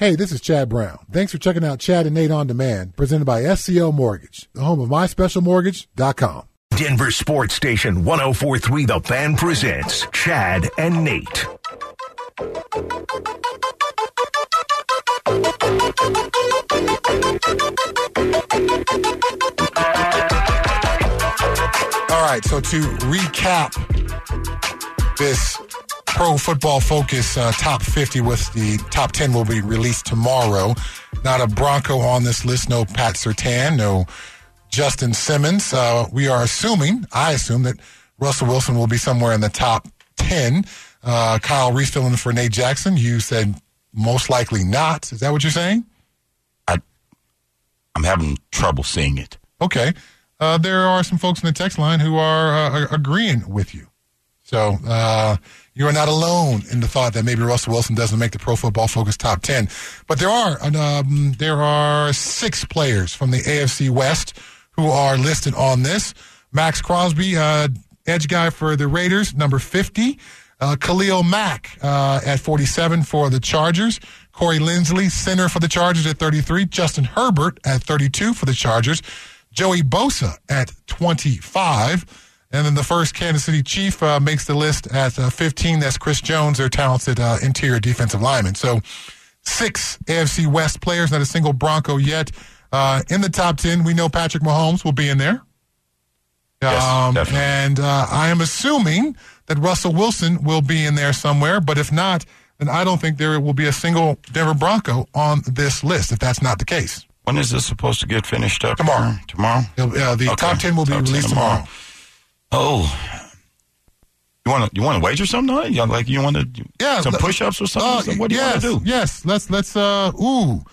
Hey, this is Chad Brown. Thanks for checking out Chad and Nate on Demand, presented by SCL Mortgage, the home of myspecialmortgage.com. Denver Sports Station 1043 The Fan presents Chad and Nate. All right, so to recap this Pro Football Focus uh, top 50 with the top 10 will be released tomorrow. Not a Bronco on this list, no Pat Surtain, no Justin Simmons. Uh, we are assuming, I assume, that Russell Wilson will be somewhere in the top 10. Uh, Kyle Reese filling for Nate Jackson. You said most likely not. Is that what you're saying? I, I'm having trouble seeing it. Okay. Uh, there are some folks in the text line who are uh, agreeing with you. So uh, you are not alone in the thought that maybe Russell Wilson doesn't make the Pro Football Focus top ten. But there are um, there are six players from the AFC West who are listed on this. Maxx Crosby, uh, edge guy for the Raiders, number fifty. Uh, Khalil Mack uh, at 47 for the Chargers. Corey Linsley, center for the Chargers at 33. Justin Herbert at 32 for the Chargers. Joey Bosa at 25. And then the first Kansas City Chief uh, makes the list at uh, 15. That's Chris Jones, their talented uh, interior defensive lineman. So six AFC West players, not a single Bronco yet. Uh, in the top 10, we know Patrick Mahomes will be in there. Yes, Um, definitely. and uh, I am assuming that Russell Wilson will be in there somewhere. But if not, then I don't think there will be a single Denver Bronco on this list, if that's not the case. When is this supposed to get finished up? Tomorrow. Tomorrow? Uh, the Okay. top 10 will be Top 10 released tomorrow. Oh. You want to you want to wager something on it? You, like you want to Yeah, some push-ups or something? Uh, what do you yes, want to do? Yes, let's let's uh ooh.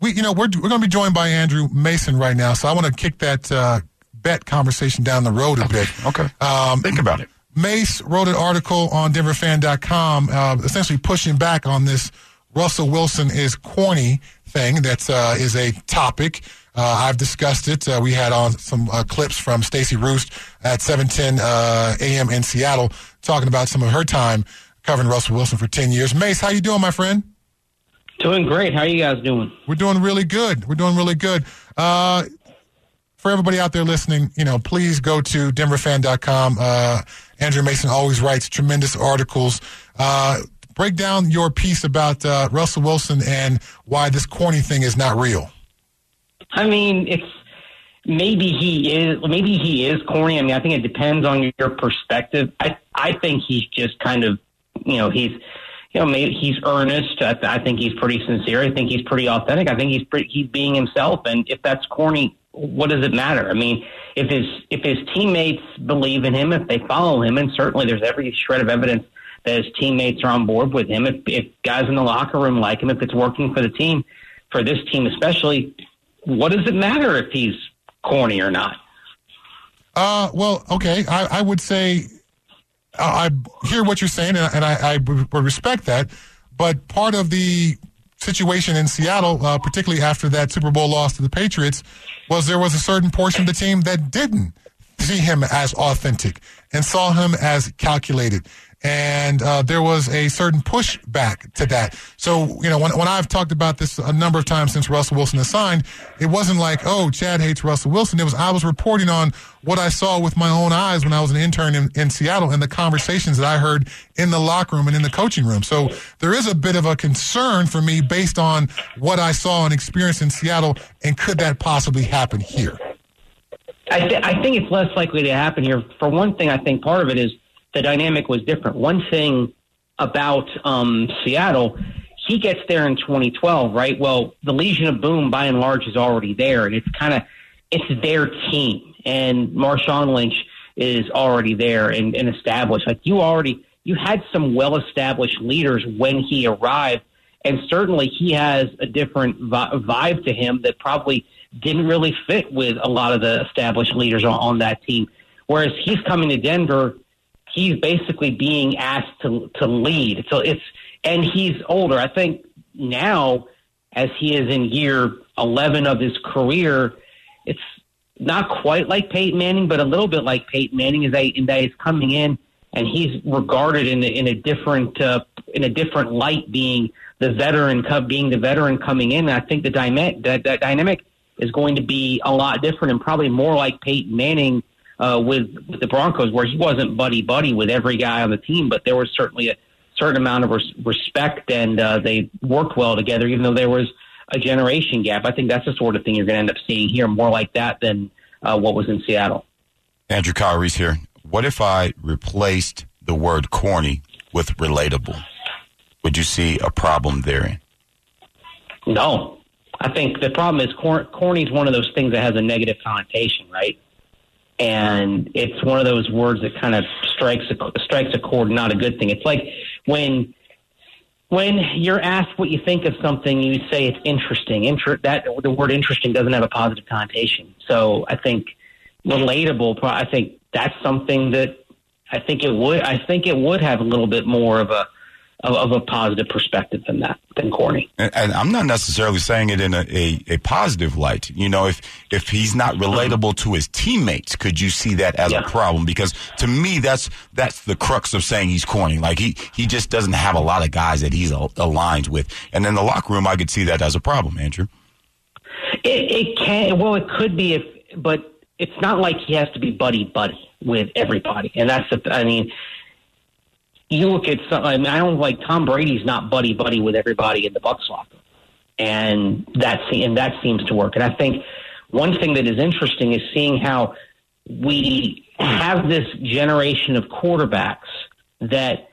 We you know, we're we're going to be joined by Andrew Mason right now, so I want to kick that uh bet conversation down the road a bit. Okay. Um Think about it. Mace wrote an article on denverfan.com uh, essentially pushing back on this Russell Wilson is corny thing that uh, is a topic. Uh, I've discussed it. Uh, we had on some uh, clips from Stacy Rost at 7:10 uh, a.m. in Seattle talking about some of her time covering Russell Wilson for 10 years. Mace, how you doing, my friend? Doing great. How are you guys doing? We're doing really good. We're doing really good. Uh, for everybody out there listening, you know, please go to denverfan.com. Uh, Andrew Mason always writes tremendous articles. Uh, break down your piece about uh, Russell Wilson and why this corny thing is not real. I mean, it's maybe he is maybe he is corny. I mean, I think it depends on your perspective. I I think he's just kind of you know he's you know maybe he's earnest. I, I think he's pretty sincere. I think he's pretty authentic. I think he's pretty, he's being himself. And if that's corny, what does it matter? I mean, if his if his teammates believe in him, if they follow him, and certainly there's every shred of evidence that his teammates are on board with him. If if guys in the locker room like him, if it's working for the team, for this team especially, what does it matter if he's corny or not? Uh, well, okay. I, I would say I, I hear what you're saying, and, and I, I respect that. But part of the situation in Seattle, uh, particularly after that Super Bowl loss to the Patriots, was there was a certain portion of the team that didn't see him as authentic and saw him as calculated. And uh, there was a certain pushback to that. So, you know, when, when I've talked about this a number of times since Russell Wilson has signed, it wasn't like, oh, Chad hates Russell Wilson. It was I was reporting on what I saw with my own eyes when I was an intern in, in Seattle and the conversations that I heard in the locker room and in the coaching room. So there is a bit of a concern for me based on what I saw and experienced in Seattle. And could that possibly happen here? I, th- I think it's less likely to happen here. For one thing, I think part of it is the dynamic was different. One thing about um, Seattle, he gets there in 2012, right? Well, the Legion of Boom, by and large, is already there, and it's kind of it's their team, and Marshawn Lynch is already there and, and established. Like you already, you had some well-established leaders when he arrived, and certainly he has a different vi- vibe to him that probably didn't really fit with a lot of the established leaders on, on that team. Whereas he's coming to Denver, he's basically being asked to to lead. So it's and he's older. I think now, as he is in year eleven of his career, it's not quite like Peyton Manning, but a little bit like Peyton Manning is that in that he's coming in and he's regarded in a, in a different uh, in a different light, being the veteran, being the veteran coming in. And I think the dynamic that, that dynamic is going to be a lot different and probably more like Peyton Manning uh, with, with the Broncos, where he wasn't buddy buddy with every guy on the team, but there was certainly a certain amount of res- respect and uh, they worked well together, even though there was a generation gap. I think that's the sort of thing you're going to end up seeing here, more like that than uh, what was in Seattle. Andrew Kyle Reese here. What if I replaced the word corny with relatable? Would you see a problem therein? No. I think the problem is cor- corny is one of those things that has a negative connotation, right? And it's one of those words that kind of strikes a, strikes a chord, not a good thing. It's like when when you're asked what you think of something, you say it's interesting. Inter- that the word interesting doesn't have a positive connotation. So I think relatable. I think that's something that I think it would. I think it would have a little bit more of a of, of a positive perspective than that than corny. And, and, I'm not necessarily saying it in a, a, a, positive light. You know, if if he's not uh-huh. relatable to his teammates, could you see that as yeah. a problem? Because to me, that's that's the crux of saying he's corny. Like he he just doesn't have a lot of guys that he's aligned with, and in the locker room, I could see that as a problem. Andrew, it, it can. Well, it could be if, but it's not like he has to be buddy buddy with everybody, and that's the. I mean, you look at some. I, mean, I don't like Tom Brady's not buddy buddy with everybody in the Bucs locker, and that and that seems to work. And I think one thing that is interesting is seeing how we have this generation of quarterbacks that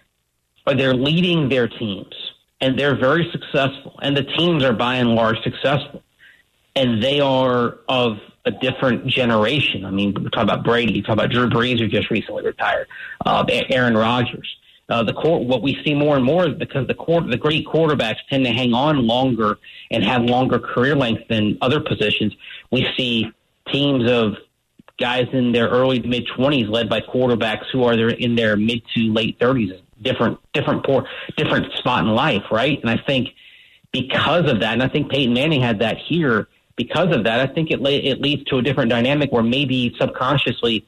are they're leading their teams and they're very successful, and the teams are by and large successful, and they are of a different generation. I mean, we talk about Brady, you talk about Drew Brees, who just recently retired, uh, Aaron Rodgers. Uh, the court, what we see more and more is because the court, the great quarterbacks tend to hang on longer and have longer career length than other positions. We see teams of guys in their early to mid twenties led by quarterbacks who are there in their mid to late thirties. Different, different, poor, different spot in life, right? And I think because of that, and I think Peyton Manning had that here. Because of that, I think it it leads to a different dynamic where maybe subconsciously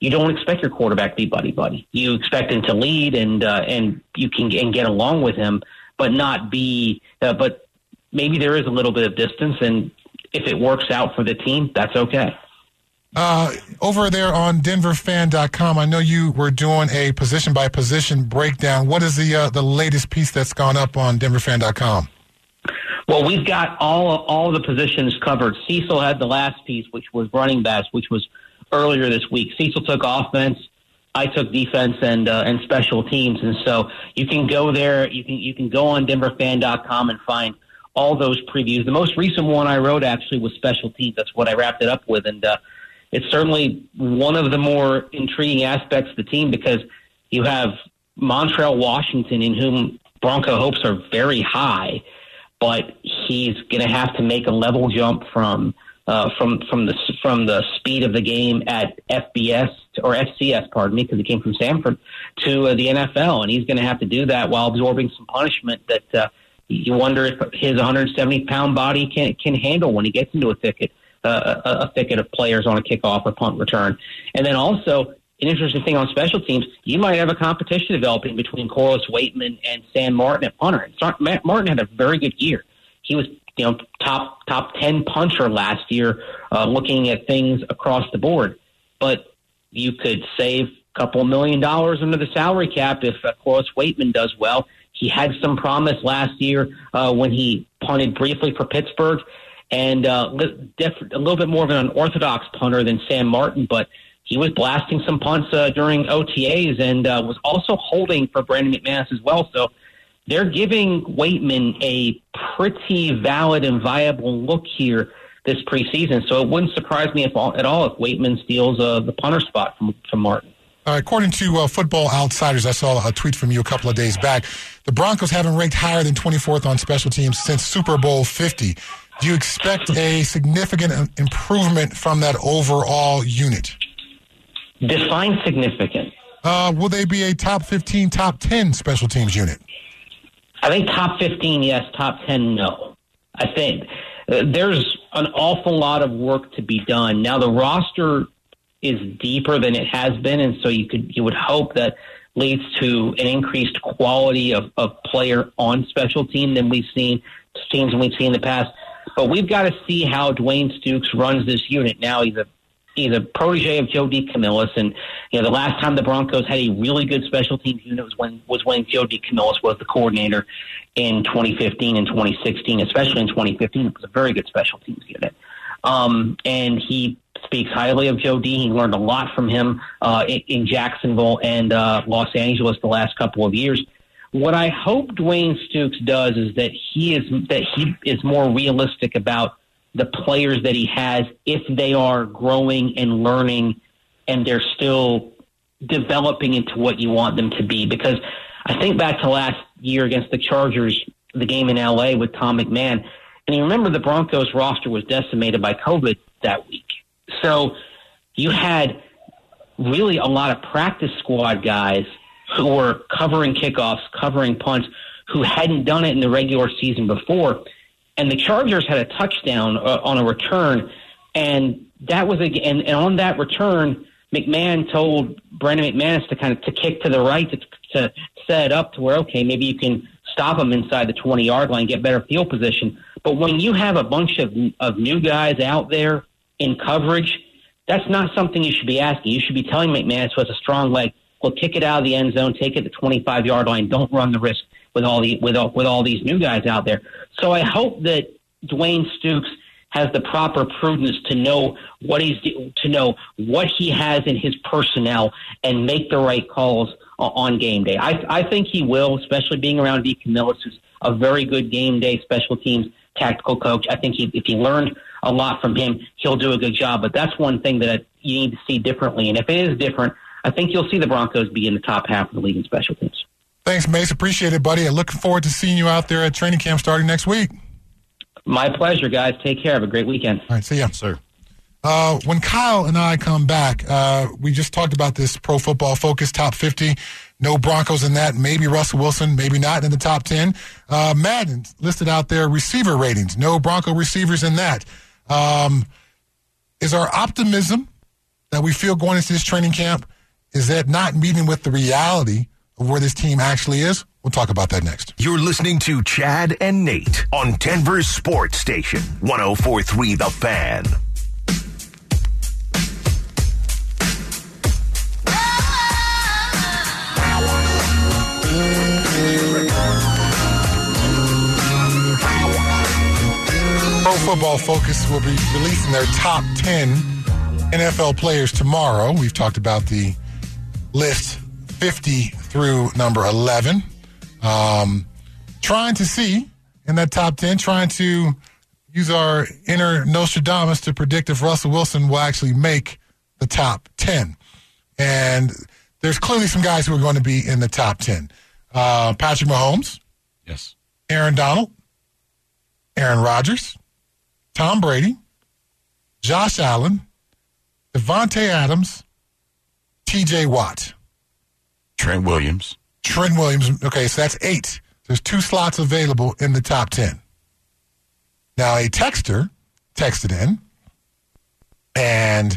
you don't expect your quarterback to be buddy buddy. You expect him to lead and uh, and you can and get along with him, but not be. Uh, but maybe there is a little bit of distance, and if it works out for the team, that's okay. Uh, over there on DenverFan.com, I know you were doing a position by position breakdown. What is the uh, the latest piece that's gone up on DenverFan.com? Well, we've got all all the positions covered. Cecil had the last piece, which was running backs, which was earlier this week. Cecil took offense. I took defense and uh, and special teams, and so you can go there. You can you can go on DenverFan.com and find all those previews. The most recent one I wrote actually was special teams. That's what I wrapped it up with, and uh, it's certainly one of the more intriguing aspects of the team because you have Montrell Washington, in whom Bronco hopes are very high, but he's going to have to make a level jump from uh, from from the from the speed of the game at FBS or FCS, pardon me, because he came from Samford to uh, the NFL, and he's going to have to do that while absorbing some punishment that uh, you wonder if his 170 pound body can can handle when he gets into a thicket uh, a, a thicket of players on a kickoff or punt return, and then also. An interesting thing on special teams, you might have a competition developing between Corliss Waitman and Sam Martin at punter. And Martin had a very good year. He was you know top top ten puncher last year, uh, looking at things across the board. But you could save a couple million dollars under the salary cap if uh, Corliss Waitman does well. He had some promise last year uh, when he punted briefly for Pittsburgh, and uh, a little bit more of an unorthodox punter than Sam Martin, but he was blasting some punts uh, during OTAs and uh, was also holding for Brandon McManus as well. So they're giving Waitman a pretty valid and viable look here this preseason. So it wouldn't surprise me if all, at all if Waitman steals uh, the punter spot from, from Martin. Uh, according to uh, Football Outsiders, I saw a tweet from you a couple of days back. The Broncos haven't ranked higher than 24th on special teams since Super Bowl 50. Do you expect a significant improvement from that overall unit? Define significant. Uh, will they be a top 15, top 10 special teams unit? I think top 15, yes. Top 10, no. I think uh, there's an awful lot of work to be done. Now, the roster is deeper than it has been, and so you could you would hope that leads to an increased quality of, of player on special team than we've seen teams we've seen in the past. But we've got to see how Dwayne Stukes runs this unit. Now he's a he's a protege of Joe DeCamillis, and you know the last time the Broncos had a really good special teams unit was when was when Joe was the coordinator in 2015 and 2016, especially in 2015. It was a very good special teams unit, um, and he speaks highly of Joe D. He learned a lot from him uh, in, in Jacksonville and uh, Los Angeles the last couple of years. What I hope Dwayne Stukes does is that he is that he is more realistic about the players that he has if they are growing and learning and they're still developing into what you want them to be. Because I think back to last year against the Chargers, the game in LA with Tom McMahon, and you remember the Broncos roster was decimated by COVID that week. So you had really a lot of practice squad guys who were covering kickoffs, covering punts, who hadn't done it in the regular season before and the Chargers had a touchdown uh, on a return, and that was a and, and on that return, McMahon told Brandon McManus to kind of to kick to the right to, to set up to where okay maybe you can stop them inside the twenty yard line, get better field position. But when you have a bunch of of new guys out there in coverage, that's not something you should be asking. You should be telling McManus who has a strong leg, well, kick it out of the end zone, take it to twenty five yard line, don't run the risk with all the with all, with all these new guys out there. So I hope that Dwayne Stukes has the proper prudence to know what he's to know what he has in his personnel and make the right calls on game day. I, I think he will, especially being around DeCamillis, who's a very good game day special teams tactical coach. I think he, if he learned a lot from him, he'll do a good job. But that's one thing that you need to see differently. And if it is different, I think you'll see the Broncos be in the top half of the league in special teams. Thanks, Mace. Appreciate it, buddy. I'm looking forward to seeing you out there at training camp starting next week. My pleasure, guys. Take care. Have a great weekend. All right, see ya. Sir. Uh, when Kyle and I come back, uh, we just talked about this Pro Football Focus top 50. No Broncos in that. Maybe Russell Wilson, maybe not in the top 10. Uh, Madden listed out there receiver ratings. No Bronco receivers in that. Um, is our optimism that we feel going into this training camp, is that not meeting with the reality of where this team actually is. We'll talk about that next. You're listening to Chad and Nate on Denver's Sports Station, 1043 The Fan. Pro Football Focus will be releasing their top 10 NFL players tomorrow. We've talked about the list 50 through number 11. Um, trying to see in that top 10, trying to use our inner Nostradamus to predict if Russell Wilson will actually make the top 10. And there's clearly some guys who are going to be in the top 10. Uh, Patrick Mahomes. Yes. Aaron Donald. Aaron Rodgers. Tom Brady. Josh Allen. Davante Adams. TJ Watt. Trent Williams. Trent Williams. Okay, so that's eight. There's two slots available in the top 10. Now, a texter texted in, and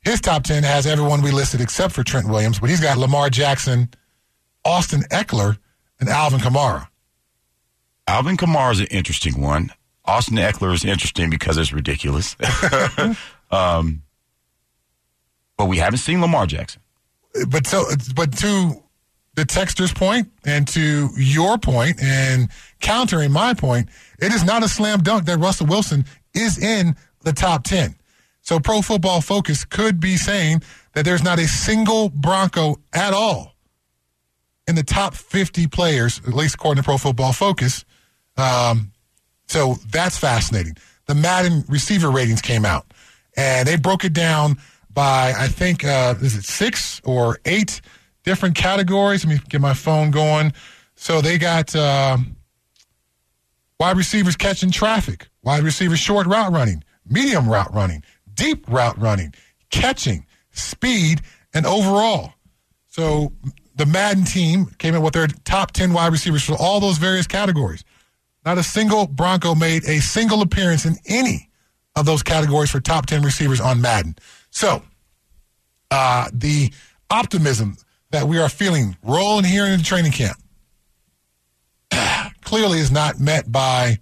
his top 10 has everyone we listed except for Trent Williams, but he's got Lamar Jackson, Austin Ekeler, and Alvin Kamara. Alvin Kamara is an interesting one. Austin Ekeler is interesting because it's ridiculous. um, but we haven't seen Lamar Jackson but so but to the texter's point and to your point and countering my point, it is not a slam dunk that Russell Wilson is in the top 10. So Pro Football Focus could be saying that there's not a single Bronco at all in the top 50 players, at least according to Pro Football Focus. Um, so that's fascinating. The Madden receiver ratings came out, and they broke it down by I think uh, is it six or eight different categories. Let me get my phone going. So they got uh, wide receivers catching traffic, wide receivers short route running, medium route running, deep route running, catching, speed, and overall. So the Madden team came in with their top 10 wide receivers for all those various categories. Not a single Bronco made a single appearance in any of those categories for top 10 receivers on Madden. So, uh, the optimism that we are feeling rolling here in the training camp clearly is not met by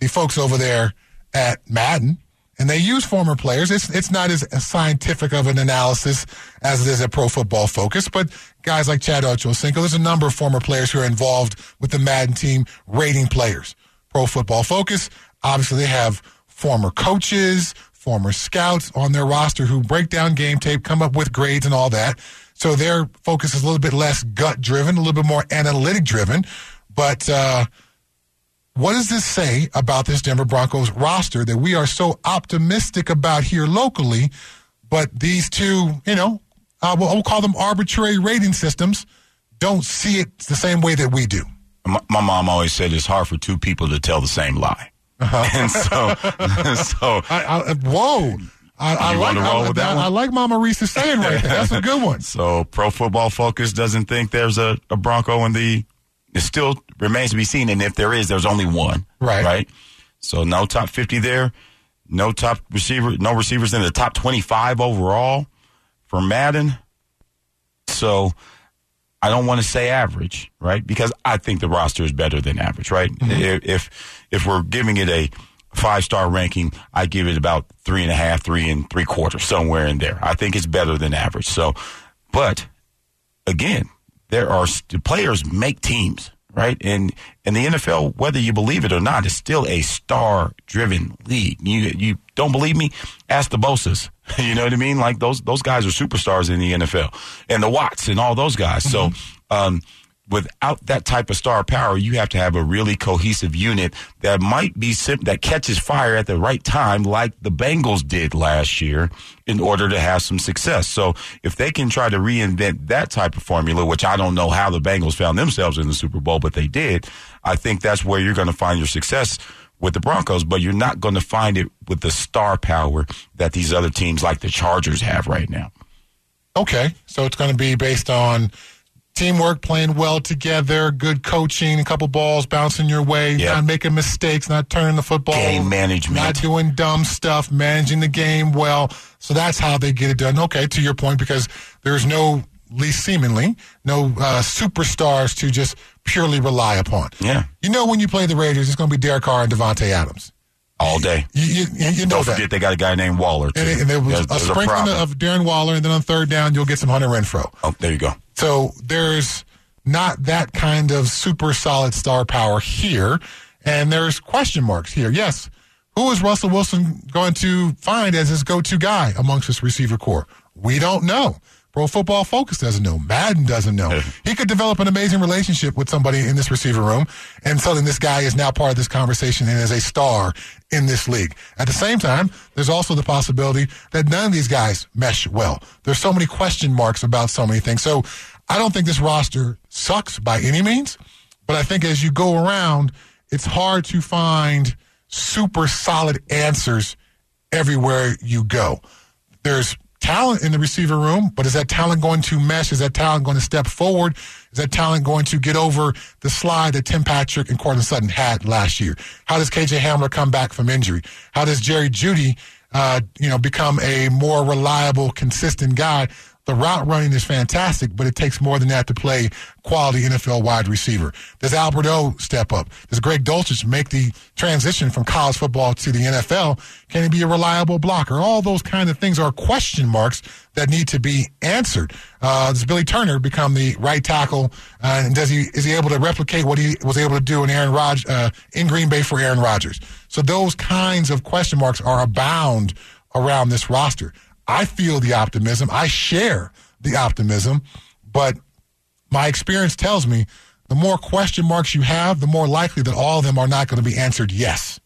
the folks over there at Madden. And they use former players. It's it's not as scientific of an analysis as it is at Pro Football Focus, but guys like Chad Ochocinco, there's a number of former players who are involved with the Madden team rating players. Pro Football Focus, obviously they have former coaches, former scouts on their roster who break down game tape, come up with grades and all that. So their focus is a little bit less gut driven, a little bit more analytic driven. But uh, what does this say about this Denver Broncos roster that we are so optimistic about here locally? But these two, you know, uh, we'll, we'll call them arbitrary rating systems, don't see it the same way that we do. My, my mom always said it's hard for two people to tell the same lie. Uh-huh. And so, so I, I, whoa. I, I like, I, I, like Mama Reese's saying right there. That's a good one. so, Pro Football Focus doesn't think there's a, a Bronco in the it still remains to be seen. And if there is, there's only one. Right. Right. So no top 50 there. No top receiver, no receivers in the top 25 overall for Madden. So I don't want to say average, right? Because I think the roster is better than average, right? Mm-hmm. If if we're giving it a five star ranking, I give it about three and a half, three and three quarters, somewhere in there. I think it's better than average. So, but again, there are players make teams, right? And in the NFL, whether you believe it or not, it's still a star driven league. You you don't believe me? Ask the Bosa's. you know what I mean? Like those those guys are superstars in the NFL, and the Watts and all those guys. Mm-hmm. So. Um, without that type of star power, you have to have a really cohesive unit that might be sim- that catches fire at the right time, like the Bengals did last year, in order to have some success. So if they can try to reinvent that type of formula, which I don't know how the Bengals found themselves in the Super Bowl, but they did, I think that's where you're going to find your success with the Broncos, but you're not going to find it with the star power that these other teams like the Chargers have right now. Okay, so it's going to be based on teamwork, playing well together, good coaching, a couple balls bouncing your way, yep. not making mistakes, not turning the football, game management, not doing dumb stuff, managing the game well. So that's how they get it done. Okay, to your point, because there's no, least seemingly, no uh, superstars to just purely rely upon. Yeah, you know when you play the Raiders, it's going to be Derek Carr and Davante Adams all day. You, you, you know Don't forget they got a guy named Waller. Too. And, and there was there's, a sprinkling of Darren Waller, and then on third down, you'll get some Hunter Renfrow. Oh, there you go. So there's not that kind of super solid star power here, and there's question marks here. Yes, who is Russell Wilson going to find as his go-to guy amongst this receiver corps? We don't know. Pro Football Focus doesn't know. Madden doesn't know. he could develop an amazing relationship with somebody in this receiver room, and suddenly this guy is now part of this conversation and is a star in this league. At the same time, there's also the possibility that none of these guys mesh well. There's so many question marks about so many things. So I don't think this roster sucks by any means, but I think as you go around, it's hard to find super solid answers everywhere you go. There's talent in the receiver room, but is that talent going to mesh? Is that talent going to step forward? Is that talent going to get over the slide that Tim Patrick and Courtland Sutton had last year? How does KJ Hamler come back from injury? How does Jerry Jeudy, uh, you know, become a more reliable, consistent guy? The route running is fantastic, but it takes more than that to play quality NFL wide receiver. Does Albert O step up? Does Greg Dulcich make the transition from college football to the NFL? Can he be a reliable blocker? All those kind of things are question marks that need to be answered. Uh, does Billy Turner become the right tackle? Uh, and does he is he able to replicate what he was able to do in Aaron Rod- uh, in Green Bay for Aaron Rodgers? So those kinds of question marks are abound around this roster. I feel the optimism. I share the optimism, but my experience tells me the more question marks you have, the more likely that all of them are not going to be answered yes.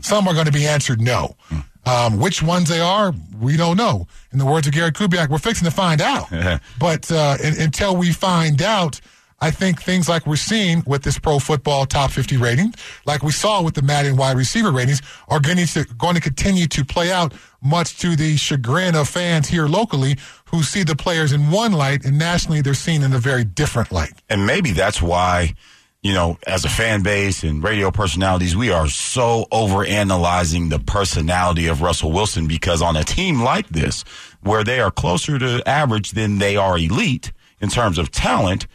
Some are going to be answered no. Um, which ones they are, we don't know. In the words of Gary Kubiak, we're fixing to find out. but uh, in, until we find out, I think things like we're seeing with this pro football top 50 rating, like we saw with the Madden wide receiver ratings, are going to, going to continue to play out much to the chagrin of fans here locally who see the players in one light and nationally they're seen in a very different light. And maybe that's why, you know, as a fan base and radio personalities, we are so over analyzing the personality of Russell Wilson because on a team like this, where they are closer to average than they are elite, in terms of talent,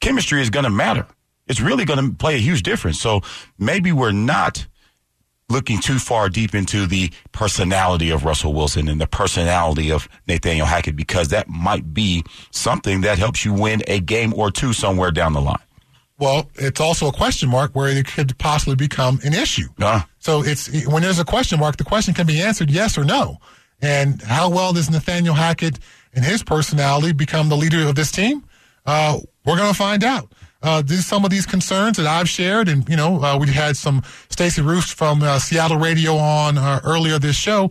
chemistry is going to matter. It's really going to play a huge difference. So maybe we're not looking too far deep into the personality of Russell Wilson and the personality of Nathaniel Hackett because that might be something that helps you win a game or two somewhere down the line. Well, it's also a question mark where it could possibly become an issue. Uh, So it's when there's a question mark, the question can be answered yes or no. And how well does Nathaniel Hackett and his personality become the leader of this team? Uh, we're going to find out. Uh, these some of these concerns that I've shared, and you know, uh, we had some Stacy Rost from uh, Seattle Radio on uh, earlier this show.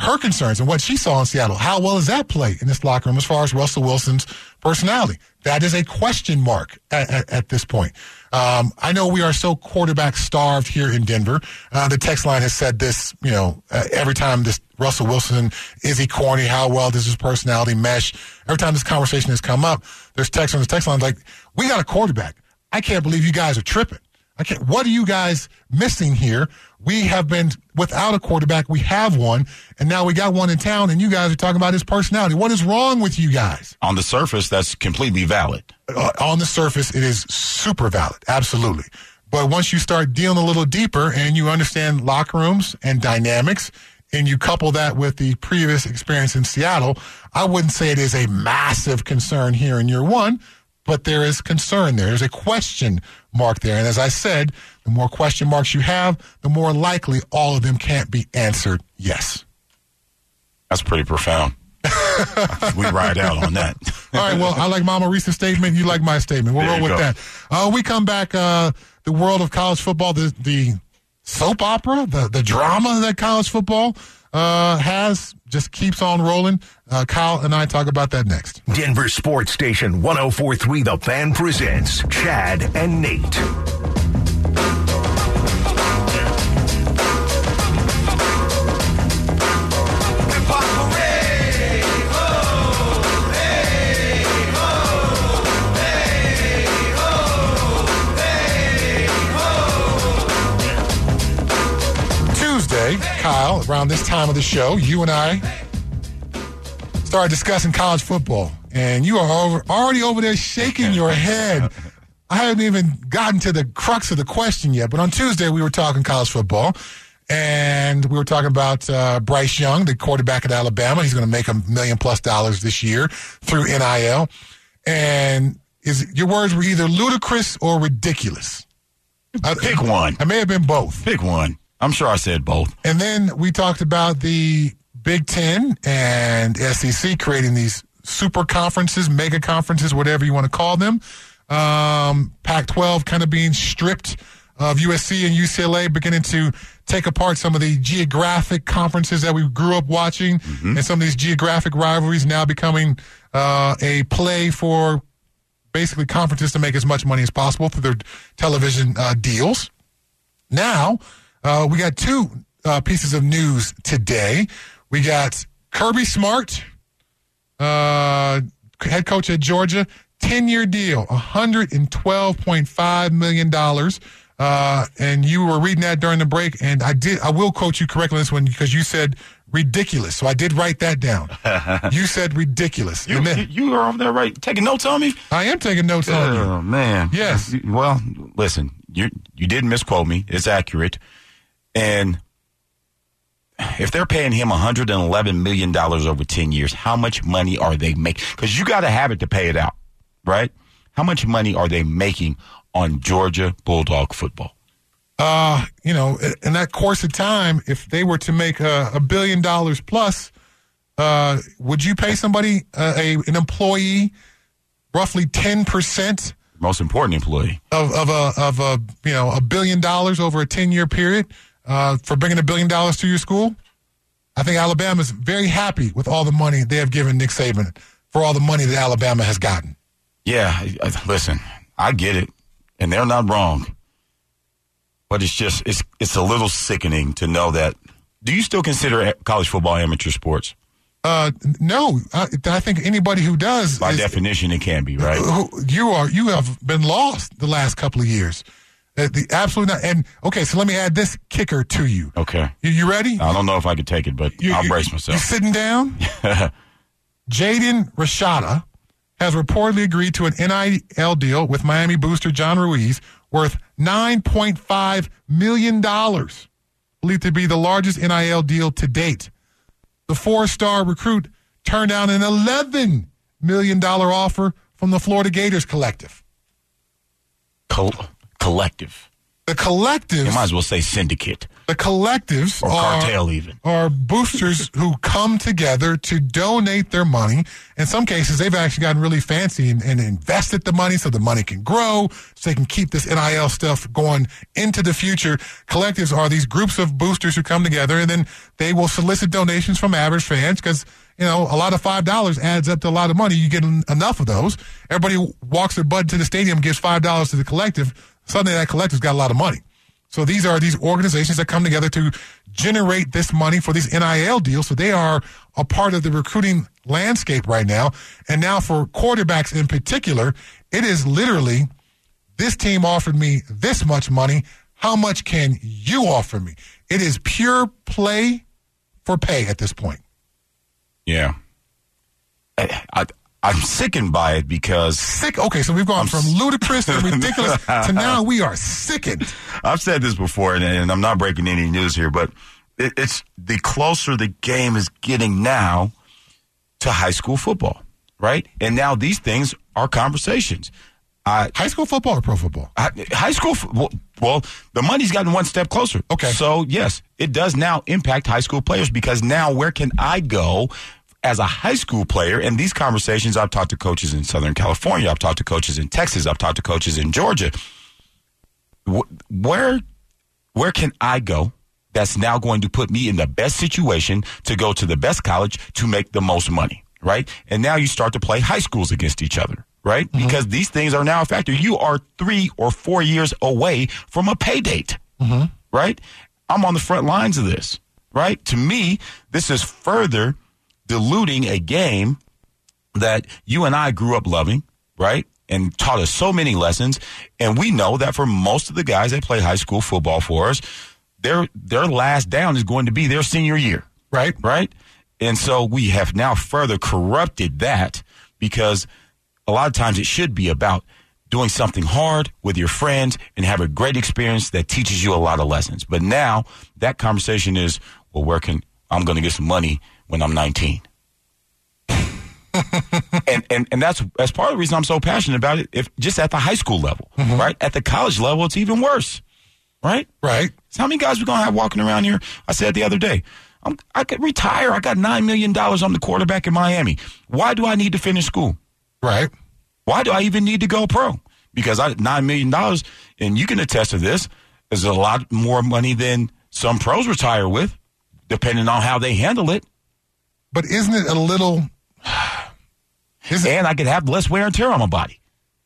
Her concerns and what she saw in Seattle. How well does that play in this locker room as far as Russell Wilson's personality? That is a question mark at, at, at this point. Um, I know we are so quarterback starved here in Denver. Uh, the text line has said this, you know, uh, every time this Russell Wilson is he corny? How well does his personality mesh? Every time this conversation has come up, there's text on the text line like, "We got a quarterback. I can't believe you guys are tripping. I can't. What are you guys missing here? We have been without a quarterback. We have one, and now we got one in town, and you guys are talking about his personality. What is wrong with you guys? on the surface, that's completely valid. uh, on the surface, it is super valid, absolutely. But once you start dealing a little deeper and you understand locker rooms and dynamics, and you couple that with the previous experience in Seattle, I wouldn't say it is a massive concern here in year one, but there is concern there. There's a question mark there. And as I said, the more question marks you have, the more likely all of them can't be answered yes. That's pretty profound. we ride out on that. All right. Well, I like Mama Reese's statement. You like my statement. We'll There roll with go. that. Uh, we come back. Uh, the world of college football, the the soap opera, the the drama that college football uh, has, just keeps on rolling. Uh, Kyle and I talk about that next. Denver Sports Station 1043 The Fan presents Chad and Nate. Kyle, around this time of the show, you and I started discussing college football, and you are over, already over there shaking your head. I haven't even gotten to the crux of the question yet, but on Tuesday we were talking college football, and we were talking about uh, Bryce Young, the quarterback at Alabama. He's going to make a million plus dollars this year through NIL, and is your words were either ludicrous or ridiculous. I- Pick one. I may have been both. Pick one. I'm sure I said both. And then we talked about the Big Ten and SEC creating these super conferences, mega conferences, whatever you want to call them. Um, Pac 12 kind of being stripped of USC and UCLA, beginning to take apart some of the geographic conferences that we grew up watching, and some of these geographic rivalries now becoming uh, a play for basically conferences to make as much money as possible through their television uh, deals. Now, uh, we got two uh, pieces of news today. We got Kirby Smart, uh, head coach at Georgia, 10 year deal, $112.5 million. Uh, and you were reading that during the break, and I did. I will quote you correctly on this one because you said ridiculous. So I did write that down. you said ridiculous. You, then, you are over there, right? Taking notes on me? I am taking notes on you. Oh, man. Yes. Well, listen, you, you didn't misquote me. It's accurate. And if they're paying him $111 million over 10 years, how much money are they making? Because you got to have it to pay it out, right? How much money are they making on Georgia Bulldog football? uh, you know, in that course of time, if they were to make a, a billion dollars plus, uh, would you pay somebody, uh, a an employee, roughly ten percent Most important employee. of, of a of a you know a billion dollars over a ten year period uh, for bringing a billion dollars to your school? I think Alabama is very happy with all the money they have given Nick Saban for all the money that Alabama has gotten. Yeah, listen, I get it, and they're not wrong. But it's just it's it's a little sickening to know that. Do you still consider college football amateur sports? Uh, no, I, I think anybody who does By is- definition, it can be right. you are you have been lost the last couple of years. Uh, the absolutely not. And okay, so let me add this kicker to you. Okay, You, you ready? I don't know if I could take it, but You, I'll you- brace myself. You sitting down? Jaden Rashada has reportedly agreed to an NIL deal with Miami booster John Ruiz worth $9.5 million, believed to be the largest NIL deal to date. The four star recruit turned down an $11 million offer from the Florida Gators collective. Col- collective. The collectives. You might as well say syndicate. The collectives or are, cartel even are boosters who come together to donate their money. In some cases, they've actually gotten really fancy and, and, invested the money so the money can grow, so they can keep this NIL stuff going into the future. Collectives are these groups of boosters who come together and then they will solicit donations from average fans because you know, a lot of five dollars adds up to a lot of money. You get enough of those. Everybody walks their butt to the stadium, gives five dollars to the collective. Suddenly, that collective's got a lot of money. So these are these organizations that come together to generate this money for these NIL deals. So they are a part of the recruiting landscape right now. And now for quarterbacks in particular, it is literally this team offered me this much money. How much can you offer me? It is pure play for pay at this point. Yeah. I, I, I'm sickened by it because sick. Okay, so we've gone I'm from ludicrous to ridiculous to now we are sickened. I've said this before, and, and I'm not breaking any news here, but it, it's the closer the game is getting now to high school football, right? And now these things are conversations. Uh, high school football or pro football? high school. Well, well, the money's gotten one step closer. Okay. So yes, it does now impact high school players because now where can I go as a high school player, and these conversations, I've talked to coaches in Southern California, I've talked to coaches in Texas, I've talked to coaches in Georgia. Where, where can I go that's now going to put me in the best situation to go to the best college to make the most money, right? And now you start to play high schools against each other, right? Mm-hmm. Because these things are now a factor. You are three or four years away from a pay date, mm-hmm. right? I'm on the front lines of this, right? To me, this is further – diluting a game that you and I grew up loving, right? And taught us so many lessons. And we know that for most of the guys that play high school football for us, their their last down is going to be their senior year. Right. Right. And so we have now further corrupted that because a lot of times it should be about doing something hard with your friends and have a great experience that teaches you a lot of lessons. But now that conversation is, well, where can I'm going to get some money when I'm 19. and, and and that's that's part of the reason I'm so passionate about it. If just at the high school level, mm-hmm. right? At the college level, it's even worse, right? Right. So how many guys we gonna have walking around here? I said the other day, I'm, I could retire. I got nine million dollars. I'm the quarterback in Miami. Why do I need to finish school? Right. Why do I even need to go pro? Because I nine million dollars, and you can attest to this, is a lot more money than some pros retire with, depending on how they handle it. But isn't it a little? and I could have less wear and tear on my body.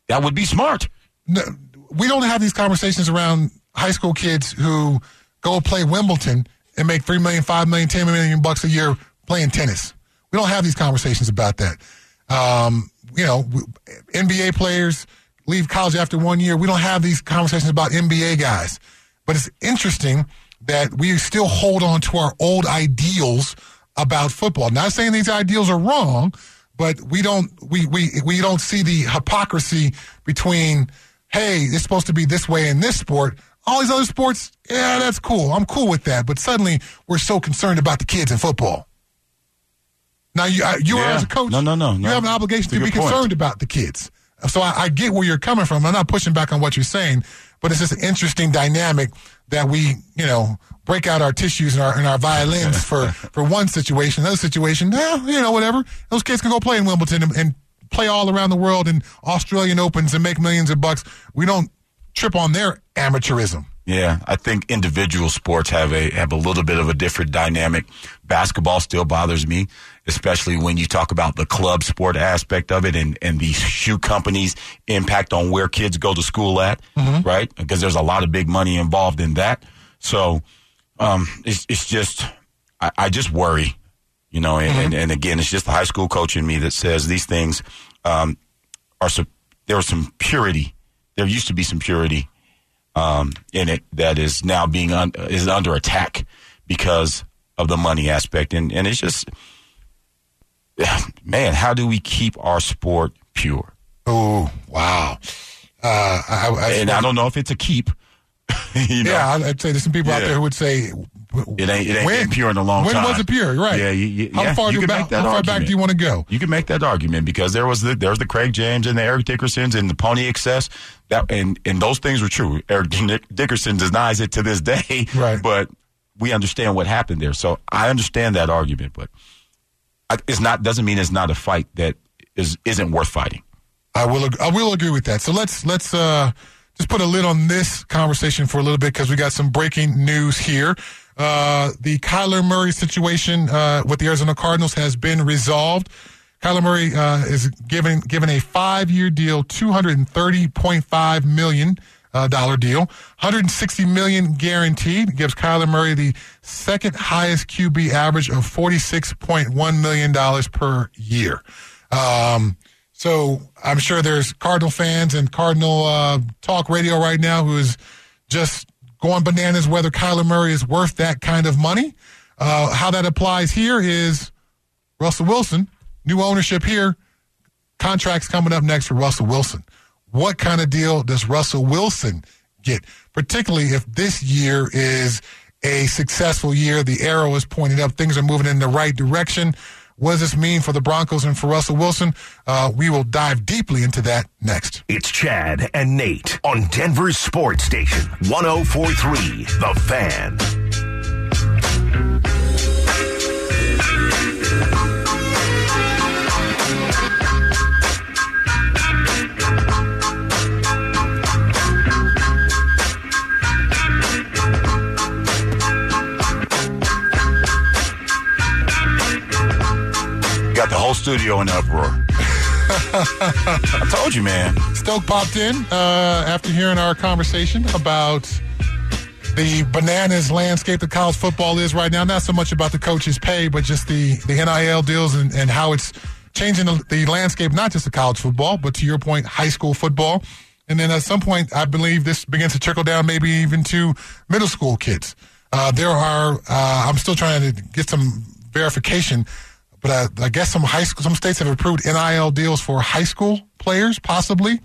That would be smart. No, we don't have these conversations around high school kids who go play Wimbledon and make three million, five million, ten million bucks a year playing tennis. We don't have these conversations about that. Um, you know, NBA players leave college after one year. We don't have these conversations about NBA guys. But it's interesting that we still hold on to our old ideals about football. Not saying these ideals are wrong, but we don't we we we don't see the hypocrisy between hey, it's supposed to be this way in this sport. All these other sports, yeah, that's cool. I'm cool with that. But suddenly we're so concerned about the kids in football. Now you you yeah. are as a coach. No, no, no. You have an obligation to be point. concerned about the kids. So I, I, get where you're coming from. I'm not pushing back on what you're saying, but it's just an interesting dynamic that we, you know, break out our tissues and our and our violins for for one situation. Another situation, yeah, you know, whatever. Those kids can go play in Wimbledon and, and play all around the world in Australian Opens and make millions of bucks. We don't trip on their amateurism. Yeah, I think individual sports have a have a little bit of a different dynamic. Basketball still bothers me, especially when you talk about the club sport aspect of it and and the shoe companies' impact on where kids go to school at, mm-hmm. right? Because there's a lot of big money involved in that. So, um, it's it's just I, I just worry, you know. And, mm-hmm. and, and again, it's just the high school coach in me that says these things um, are some there's some purity. There used to be some purity um, in it that is now being un- is under attack because of the money aspect, and and it's just man, how do we keep our sport pure. Oh, wow. Uh, I, I, and I don't know if it's a keep. you know? Yeah, I'd say there's some people out there who would say It ain't, it ain't when, pure in a long when time. When was it pure? Right. Yeah, you, you, how yeah, far, you back, how far back do you want to go? You can make that argument because there was the there was the Craig James and the Eric Dickersons and the Pony Excess that and and those things were true. Eric Dickerson denies it to this day, Right. But we understand what happened there, so I understand that argument. But it's not doesn't mean it's not a fight that is isn't worth fighting. I will. I will agree with that. So let's let's uh, just put a lid on this conversation for a little bit because we got some breaking news here. Uh, the Kyler Murray situation uh, with the Arizona Cardinals has been resolved. Kyler Murray uh, is given given a five year deal, two hundred and thirty point five million uh, dollar deal, one hundred and sixty million guaranteed. Gives Kyler Murray the second highest QB average of forty six point one million dollars per year. Um, so I'm sure there's Cardinal fans and Cardinal uh, talk radio right now who is just going bananas whether Kyler Murray is worth that kind of money. Uh, how that applies here is Russell Wilson, new ownership here, contracts coming up next for Russell Wilson. What kind of deal does Russell Wilson get? Particularly if this year is a successful year, the arrow is pointed up, things are moving in the right direction. What does this mean for the Broncos and for Russell Wilson? Uh, we will dive deeply into that next. It's Chad and Nate on Denver's Sports Station 1043 The Fan. Studio in uproar. I told you, man. Stoke popped in uh, after hearing our conversation about the bananas landscape that college football is right now. Not so much about the coach's pay, but just the, the NIL deals and, and how it's changing the, the landscape, not just of college football, but to your point, high school football. And then at some point, I believe this begins to trickle down maybe even to middle school kids. Uh, there are, uh, I'm still trying to get some verification, but I, I guess some high school, some states have approved NIL deals for high school players, possibly,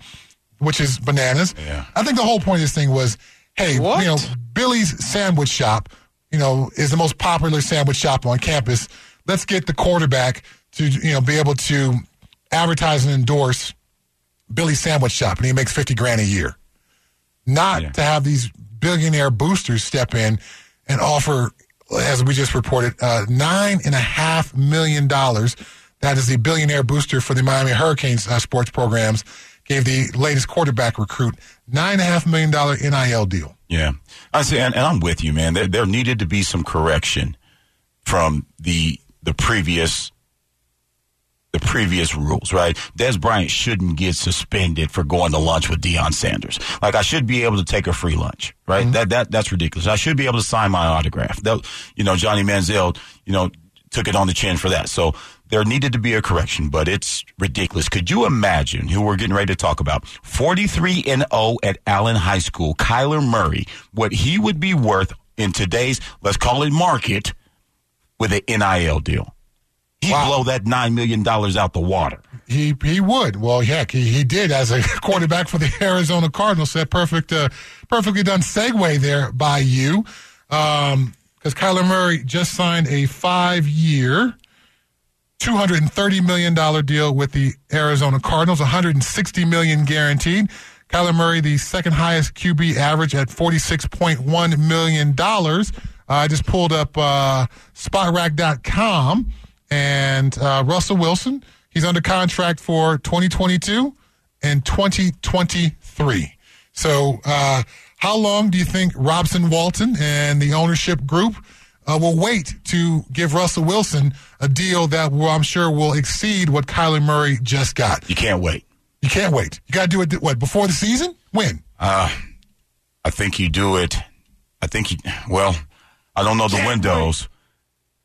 which is bananas. Yeah. I think the whole point of this thing was, hey, What? you know, Billy's Sandwich Shop, you know, is the most popular sandwich shop on campus. Let's get the quarterback to, you know, be able to advertise and endorse Billy's Sandwich Shop, and he makes 50 grand a year. Not Yeah. to have these billionaire boosters step in and offer, as we just reported, uh, nine and a half million dollars. That is the billionaire booster for the Miami Hurricanes uh, sports programs. Gave the latest quarterback recruit nine and a half million dollar NIL deal. Yeah, I see, and, and I'm with you, man. There, there needed to be some correction from the the previous the previous rules, right? Dez Bryant shouldn't get suspended for going to lunch with Deion Sanders. Like I should be able to take a free lunch, right? Mm-hmm. That that that's ridiculous. I should be able to sign my autograph. That, you know, Johnny Manziel, you know, took it on the chin for that. So there needed to be a correction, but it's ridiculous. Could you imagine who we're getting ready to talk about? 43 and 0 at Allen High School, Kyler Murray, what he would be worth in today's, let's call it market, with an NIL deal. He'd Wow. blow that $9 million out the water. He he would. Well, heck, he, he did as a quarterback for the Arizona Cardinals. That perfect, uh, perfectly done segue there by you, because Kyler Murray just signed a five-year, two hundred and thirty million dollar deal with the Arizona Cardinals, 160 million guaranteed. Kyler Murray, the second highest QB average at forty-six point one million dollars. I just pulled up uh, Spotrac.com and uh, Russell Wilson. He's under contract for 2022 and 2023. So, uh, how long do you think Robson Walton and the ownership group uh, will wait to give Russell Wilson a deal that will, I'm sure will exceed what Kyler Murray just got? You can't wait. You can't wait. You got to do it, what, before the season? When? I think you do it. I think you, well, I don't know the windows,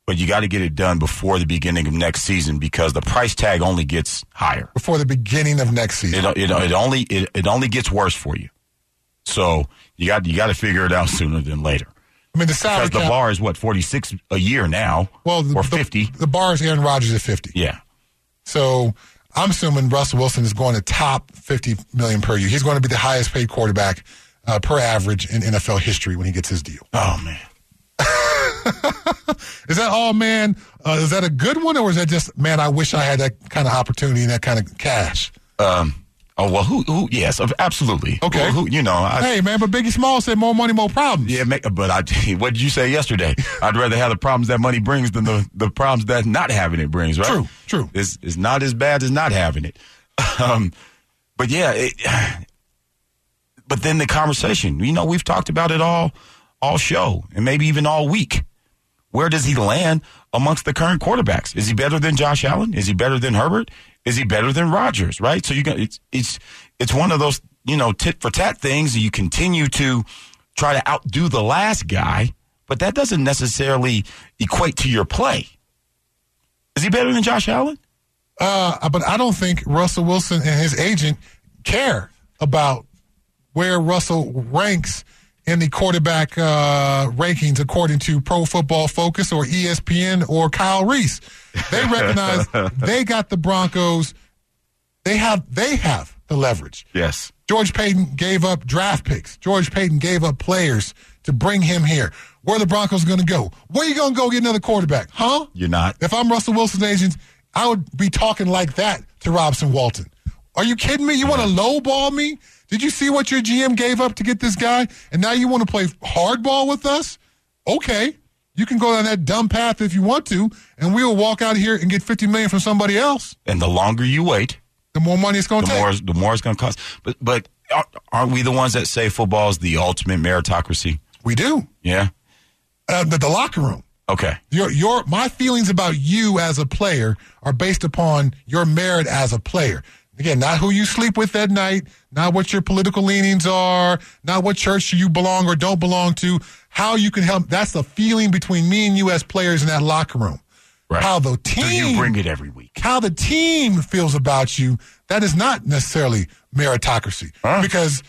but you got to get it done before the beginning of next season because the price tag only gets higher. Before the beginning of next season. It, it, it only it, it only gets worse for you. So you got you got to figure it out sooner than later. I mean, the salary Because the cap- bar is what forty six a year now, well, the, or the- fifty. The, bar is Aaron Rodgers at 50. Yeah, So I'm assuming Russell Wilson is going to top 50 million per year. He's going to be the highest paid quarterback uh, per average in NFL history when he gets his deal. Oh man. is that all, man? Uh, is that a good one, or is that just, man? I wish I had that kind of opportunity and that kind of cash. Um. Oh well, who? Who? Yes, absolutely. Okay. Who? you know. I, hey, man, but Biggie Small said more money, more problems. Yeah, make, but I. What did you say yesterday? I'd rather have the problems that money brings than the the problems that not having it brings. Right? True. True. It's it's not as bad as not having it. Um, but yeah, it, but then the conversation. You know, we've talked about it all all show and maybe even all week. Where does he land amongst the current quarterbacks? Is he better than Josh Allen? Is he better than Herbert? Is he better than Rodgers? Right. So you got it's it's it's one of those you know tit for tat things. You continue to try to outdo the last guy, but that doesn't necessarily equate to your play. Is he better than Josh Allen? Uh, but I don't think Russell Wilson and his agent care about where Russell ranks in the quarterback uh, rankings according to Pro Football Focus or ESPN or Kyle Reese. They recognize they got the Broncos. They have they have the leverage. Yes. George Paton gave up draft picks. George Paton gave up players to bring him here. Where the Broncos going to go? Where you going to go get another quarterback? Huh? You're not. If I'm Russell Wilson's agent, I would be talking like that to Robson Walton. Are you kidding me? You want to lowball me? Did you see what your GM gave up to get this guy? And now you want to play hardball with us? Okay. You can go down that dumb path if you want to, and we will walk out here and get fifty million from somebody else. And the longer you wait, the more money it's going to take. More, the more it's going to cost. But but aren't we the ones that say football is the ultimate meritocracy? We do. Yeah. Uh, the, the locker room. Okay. Your your my feelings about you as a player are based upon your merit as a player. Again, not who you sleep with at night, not what your political leanings are, not what church you belong or don't belong to, how you can help. That's the feeling between me and you as players in that locker room. Right. How the team. You bring it every week? How the team feels about you, that is not necessarily meritocracy. Huh? Because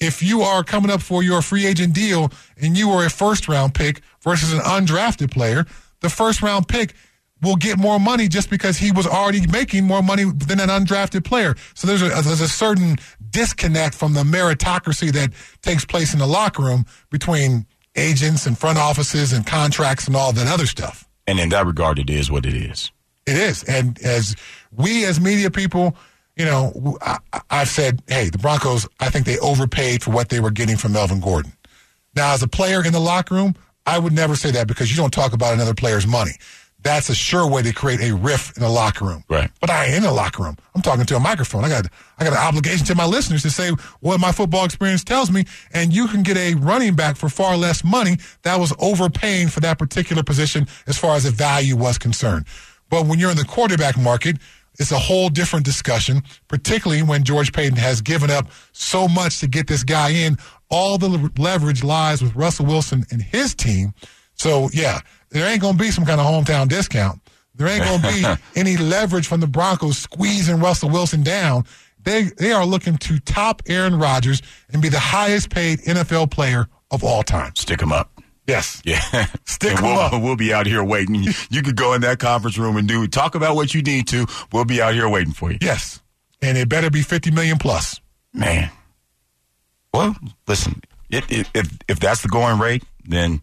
if you are coming up for your free agent deal and you are a first round pick versus an undrafted player, the first round pick will get more money just because he was already making more money than an undrafted player. So there's a, there's a certain disconnect from the meritocracy that takes place in the locker room between agents and front offices and contracts and all that other stuff. And in that regard, it is what it is. It is. And as we as media people, you know, I, I've said, hey, the Broncos, I think they overpaid for what they were getting from Melvin Gordon. Now, as a player in the locker room, I would never say that because you don't talk about another player's money that's a sure way to create a rift in the locker room. Right. But I ain't in the locker room. I'm talking to a microphone. I got I got an obligation to my listeners to say what my football experience tells me, and you can get a running back for far less money that was overpaying for that particular position as far as the value was concerned. But when you're in the quarterback market, it's a whole different discussion, particularly when George Paton has given up so much to get this guy in. All the leverage lies with Russell Wilson and his team. So, yeah, there ain't going to be some kind of hometown discount. There ain't going to be any leverage from the Broncos squeezing Russell Wilson down. They they are looking to top Aaron Rodgers and be the highest paid NFL player of all time. Stick him up. Yes. Yeah. Stick him we'll, up. We'll be out here waiting. You could go in that conference room and do talk about what you need to. We'll be out here waiting for you. Yes. And it better be 50 million plus. Man. Well, listen, it, it, if if that's the going rate, then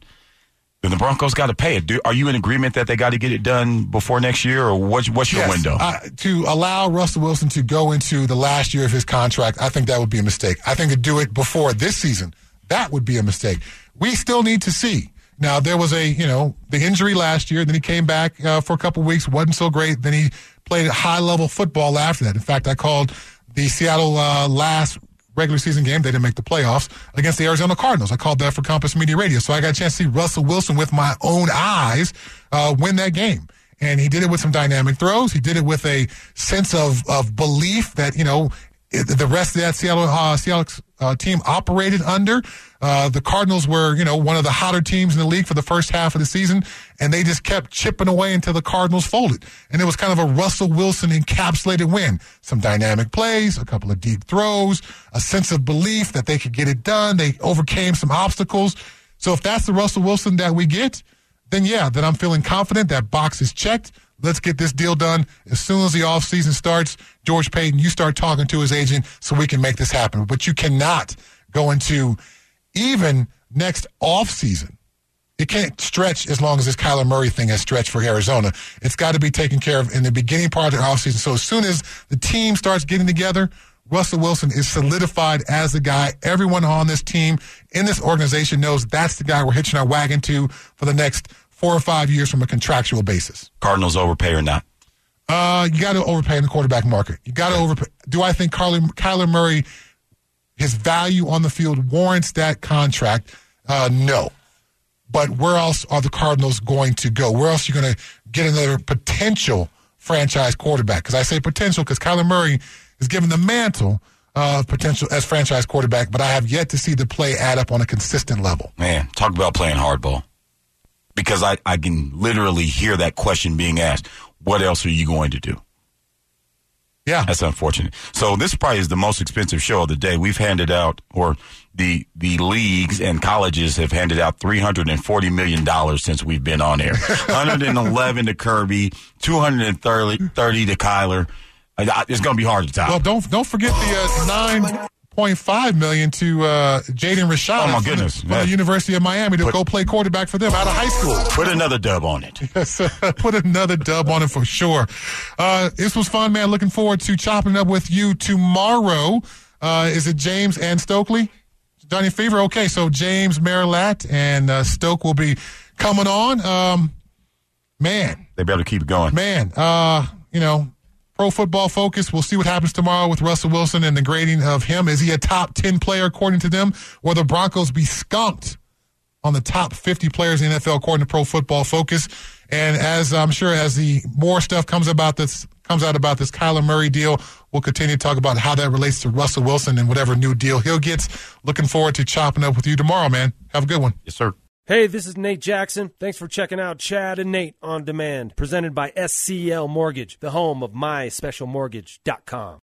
then the Broncos got to pay it. Do, are you in agreement that they got to get it done before next year, or what's, what's your yes, window? Uh, to allow Russell Wilson to go into the last year of his contract, I think that would be a mistake. I think to do it before this season, that would be a mistake. We still need to see. Now there was a you know the injury last year, then he came back uh, for a couple weeks, wasn't so great. Then he played high level football after that. In fact, I called the Seattle uh, last regular season game. They didn't make the playoffs against the Arizona Cardinals. I called that for Compass Media Radio. So I got a chance to see Russell Wilson with my own eyes uh, win that game. And he did it with some dynamic throws. He did it with a sense of, of belief that, you know, the rest of that Seattle uh, uh, team operated under. Uh, the Cardinals were, you know, one of the hotter teams in the league for the first half of the season, and they just kept chipping away until the Cardinals folded. And it was kind of a Russell Wilson encapsulated win. Some dynamic plays, a couple of deep throws, a sense of belief that they could get it done. They overcame some obstacles. So if that's the Russell Wilson that we get, then yeah, then I'm feeling confident that box is checked. Let's get this deal done. As soon as the offseason starts, George Paton, you start talking to his agent so we can make this happen. But you cannot go into even next offseason. It can't stretch as long as this Kyler Murray thing has stretched for Arizona. It's got to be taken care of in the beginning part of the offseason. So as soon as the team starts getting together, Russell Wilson is solidified as the guy. Everyone on this team, in this organization, knows that's the guy we're hitching our wagon to for the next four or five years from a contractual basis. Cardinals overpay or not? Uh, you got to overpay in the quarterback market. You got to overpay. Do I think Kyler, Kyler Murray, his value on the field warrants that contract? Uh, no. But where else are the Cardinals going to go? Where else are you going to get another potential franchise quarterback? Because I say potential because Kyler Murray is given the mantle of potential as franchise quarterback, but I have yet to see the play add up on a consistent level. Man, talk about playing hardball. Because I, I can literally hear that question being asked. What else are you going to do? Yeah. That's unfortunate. So this probably is the most expensive show of the day. We've handed out, or the the leagues and colleges have handed out three hundred and forty million dollars since we've been on air. Hundred and eleven to Kirby, two hundred and thirty to Kyler. It's going to be hard to top. Well, don't don't forget the uh, nine point five million to uh, Jaden Rashad. Oh my goodness! From the, from the University of Miami to put, go play quarterback for them out of high school. Put another dub on it. Yes, put another dub on it for sure. Uh, this was fun, man. Looking forward to chopping up with you tomorrow. Uh, is it James and Stokley? Johnny Fever. Okay, so James Merilatt and uh, Stoke will be coming on. Um, man, they better keep it going. Man, uh, you know, Pro Football Focus. We'll see what happens tomorrow with Russell Wilson and the grading of him. Is he a top 10 player according to them? Will the Broncos be skunked on the top 50 players in the NFL according to Pro Football Focus? And as I'm sure as the more stuff comes about this comes out about this Kyler Murray deal, we'll continue to talk about how that relates to Russell Wilson and whatever new deal he'll get. Looking forward to chopping up with you tomorrow, man. Have a good one. Yes, sir. Hey, this is Nate Jackson. Thanks for checking out Chad and Nate on Demand, presented by SCL Mortgage, the home of myspecialmortgage.com.